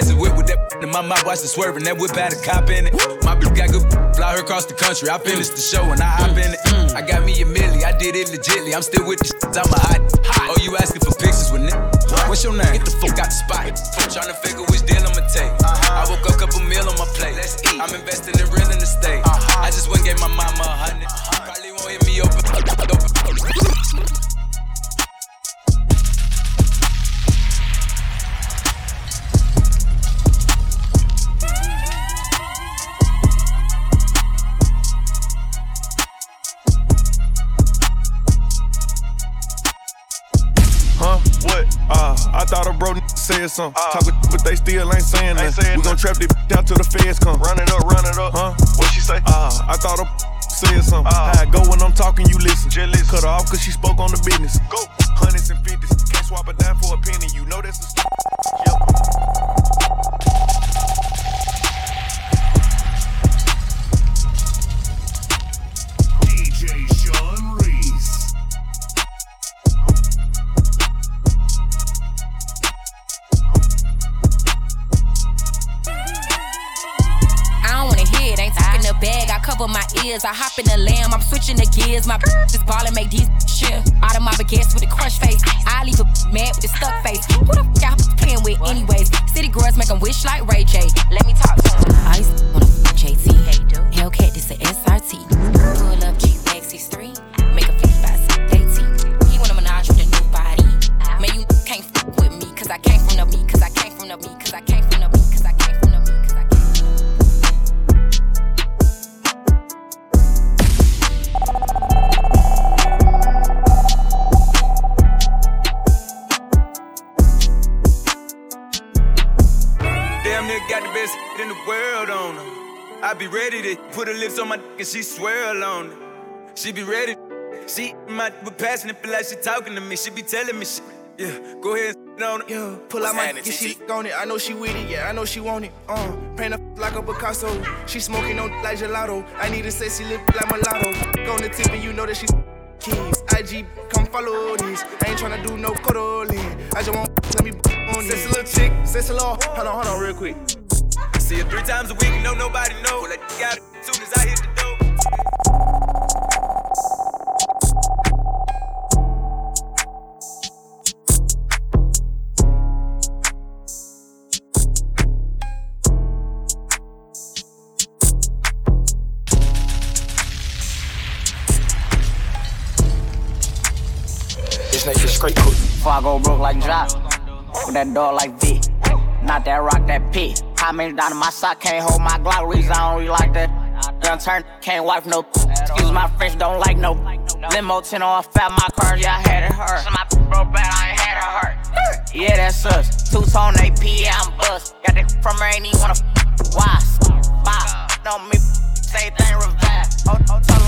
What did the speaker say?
watch the whip with that in my mouth, watched it swerving, that whip had a cop in it. My bitch got good, fly her across the country. I finished the show and I hop in it. Mm. I got me a milli, I did it legitly. I'm still with the shit, I'm a hot. Oh, you asking for pictures with niggas? What's your name? Get the fuck out the spot. Trying to figure which deal I'ma take. Uh-huh. I woke up, a couple meal on my plate. Let's eat. I'm investing in real estate. I said something. Uh, Talk with, but they still ain't saying ain't nothing. we gon' trap this down till the feds come. Run it up, run it up. Huh? What she say? Uh, I thought I said something. Uh, I go when I'm talking, you listen. Jealous. Cut her off cause she spoke on the business. Go. Hundreds and fifties. Can't swap it down for a penny. You know that's a. cover my ears. I hop in the lamb, I'm switching the gears. My just ball and make these shit out of my baguettes with a crush face. I leave a mad with a stuck face. Who the f y'all playing with, anyways? City girls make them wish like Ray J. Let me talk got the best in the world on her. I be ready to put her lips on my dick and she swirl on it. She be ready. She my but passionate, feel like she talking to me. She be telling me shit. Yeah, go ahead and on it. Yeah, pull out my dick and she on it. I know she with it, yeah, I know she want it. Uh, paint her like a Picasso. She smoking on like gelato. I need a sexy lip like mulatto. Go on the tip and you know that she keys. IG, come follow these. I ain't tryna do no cuddling. I just want to let me on Sexy little chick, sexy little. Hold on, hold on, real quick. I See her three times a week, no nobody know. Like got it soon as I hit the door. This nigga straight cook. Before I go broke like drop, with that dog like V. Not that rock, that pit. How many down in my sock can't hold my Glock? Reason I don't really like that. Young turn, can't wipe no. Excuse my French, don't like no. Limo 10 on fat my car, yeah, I had it hurt. So my broke bad, I ain't had it hurt. Yeah, that's us. Two tone AP, yeah, I'm bust. Got that from her, ain't even wanna. Why? Bye. Don't me say thing revive. Oh, oh, Hotel on